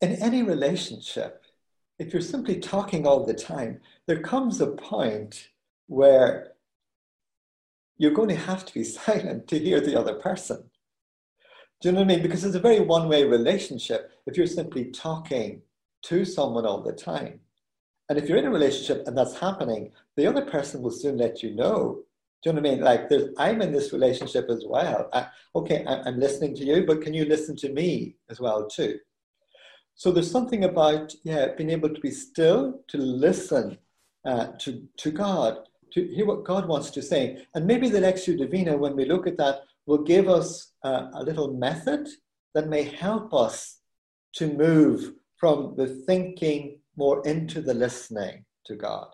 in any relationship, if you're simply talking all the time, there comes a point where you're going to have to be silent to hear the other person. Do you know what I mean? Because it's a very one way relationship if you're simply talking to someone all the time. And if you're in a relationship and that's happening, the other person will soon let you know. Do you know what I mean? Like, I'm in this relationship as well. I, okay, I, I'm listening to you, but can you listen to me as well too? So there's something about yeah being able to be still, to listen uh, to to God, to hear what God wants to say, and maybe the Lectio Divina, when we look at that, will give us uh, a little method that may help us to move from the thinking more into the listening to God.